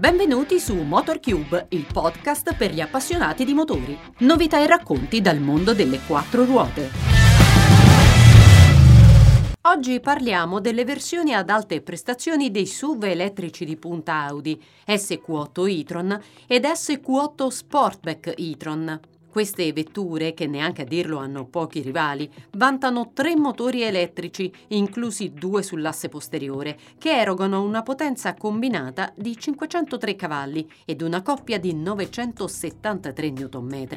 Benvenuti su MotorCube, il podcast per gli appassionati di motori. Novità e racconti dal mondo delle quattro ruote. Oggi parliamo delle versioni ad alte prestazioni dei SUV elettrici di punta Audi SQ8 e-tron ed SQ8 Sportback e-tron. Queste vetture, che neanche a dirlo hanno pochi rivali, vantano tre motori elettrici, inclusi due sull'asse posteriore, che erogano una potenza combinata di 503 cavalli ed una coppia di 973 Nm.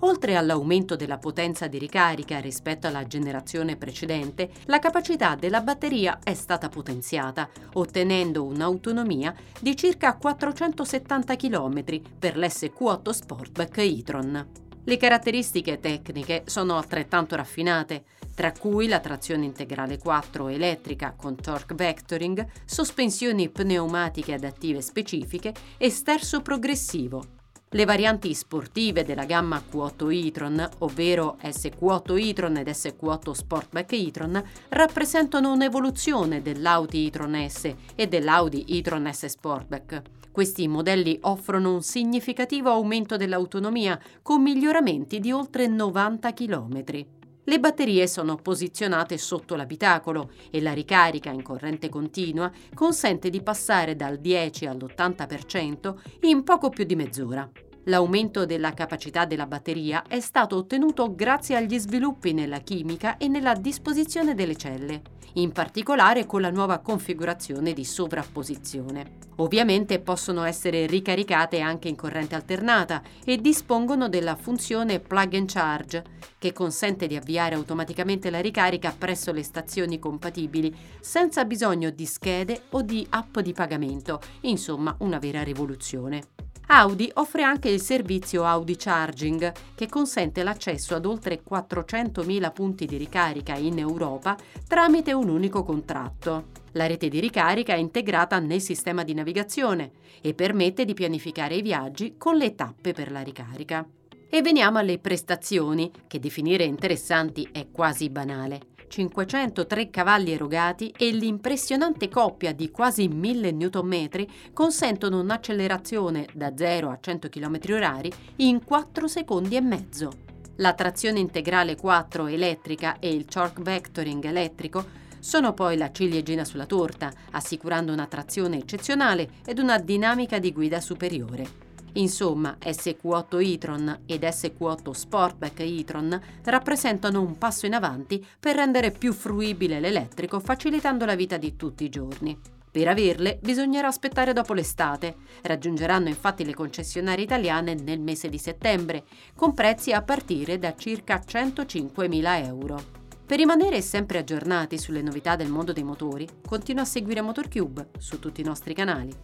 Oltre all'aumento della potenza di ricarica rispetto alla generazione precedente, la capacità della batteria è stata potenziata, ottenendo un'autonomia di circa 470 km per l'SQ8 Sportback e-tron. Le caratteristiche tecniche sono altrettanto raffinate, tra cui la trazione integrale 4 elettrica con torque vectoring, sospensioni pneumatiche adattive specifiche e sterzo progressivo. Le varianti sportive della gamma Q8 e-tron, ovvero SQ8 e-tron ed SQ8 Sportback e-tron, rappresentano un'evoluzione dell'Audi e-tron S e dell'Audi e-tron S Sportback. Questi modelli offrono un significativo aumento dell'autonomia con miglioramenti di oltre 90 km. Le batterie sono posizionate sotto l'abitacolo e la ricarica in corrente continua consente di passare dal 10 all'80% in poco più di mezz'ora. L'aumento della capacità della batteria è stato ottenuto grazie agli sviluppi nella chimica e nella disposizione delle celle, in particolare con la nuova configurazione di sovrapposizione. Ovviamente possono essere ricaricate anche in corrente alternata e dispongono della funzione plug and charge, che consente di avviare automaticamente la ricarica presso le stazioni compatibili senza bisogno di schede o di app di pagamento, insomma una vera rivoluzione. Audi offre anche il servizio Audi Charging, che consente l'accesso ad oltre 400.000 punti di ricarica in Europa tramite un unico contratto. La rete di ricarica è integrata nel sistema di navigazione e permette di pianificare i viaggi con le tappe per la ricarica. E veniamo alle prestazioni, che definire interessanti è quasi banale. 503 cavalli erogati e l'impressionante coppia di quasi 1000 Nm consentono un'accelerazione da 0 a 100 km/h in 4 secondi e mezzo. La trazione integrale 4 elettrica e il torque vectoring elettrico sono poi la ciliegina sulla torta, assicurando una trazione eccezionale ed una dinamica di guida superiore. Insomma, SQ8 e-tron ed SQ8 Sportback e-tron rappresentano un passo in avanti per rendere più fruibile l'elettrico facilitando la vita di tutti i giorni. Per averle bisognerà aspettare dopo l'estate. Raggiungeranno infatti le concessionarie italiane nel mese di settembre, con prezzi a partire da circa 105.000 euro. Per rimanere sempre aggiornati sulle novità del mondo dei motori, continua a seguire MotorCube su tutti i nostri canali.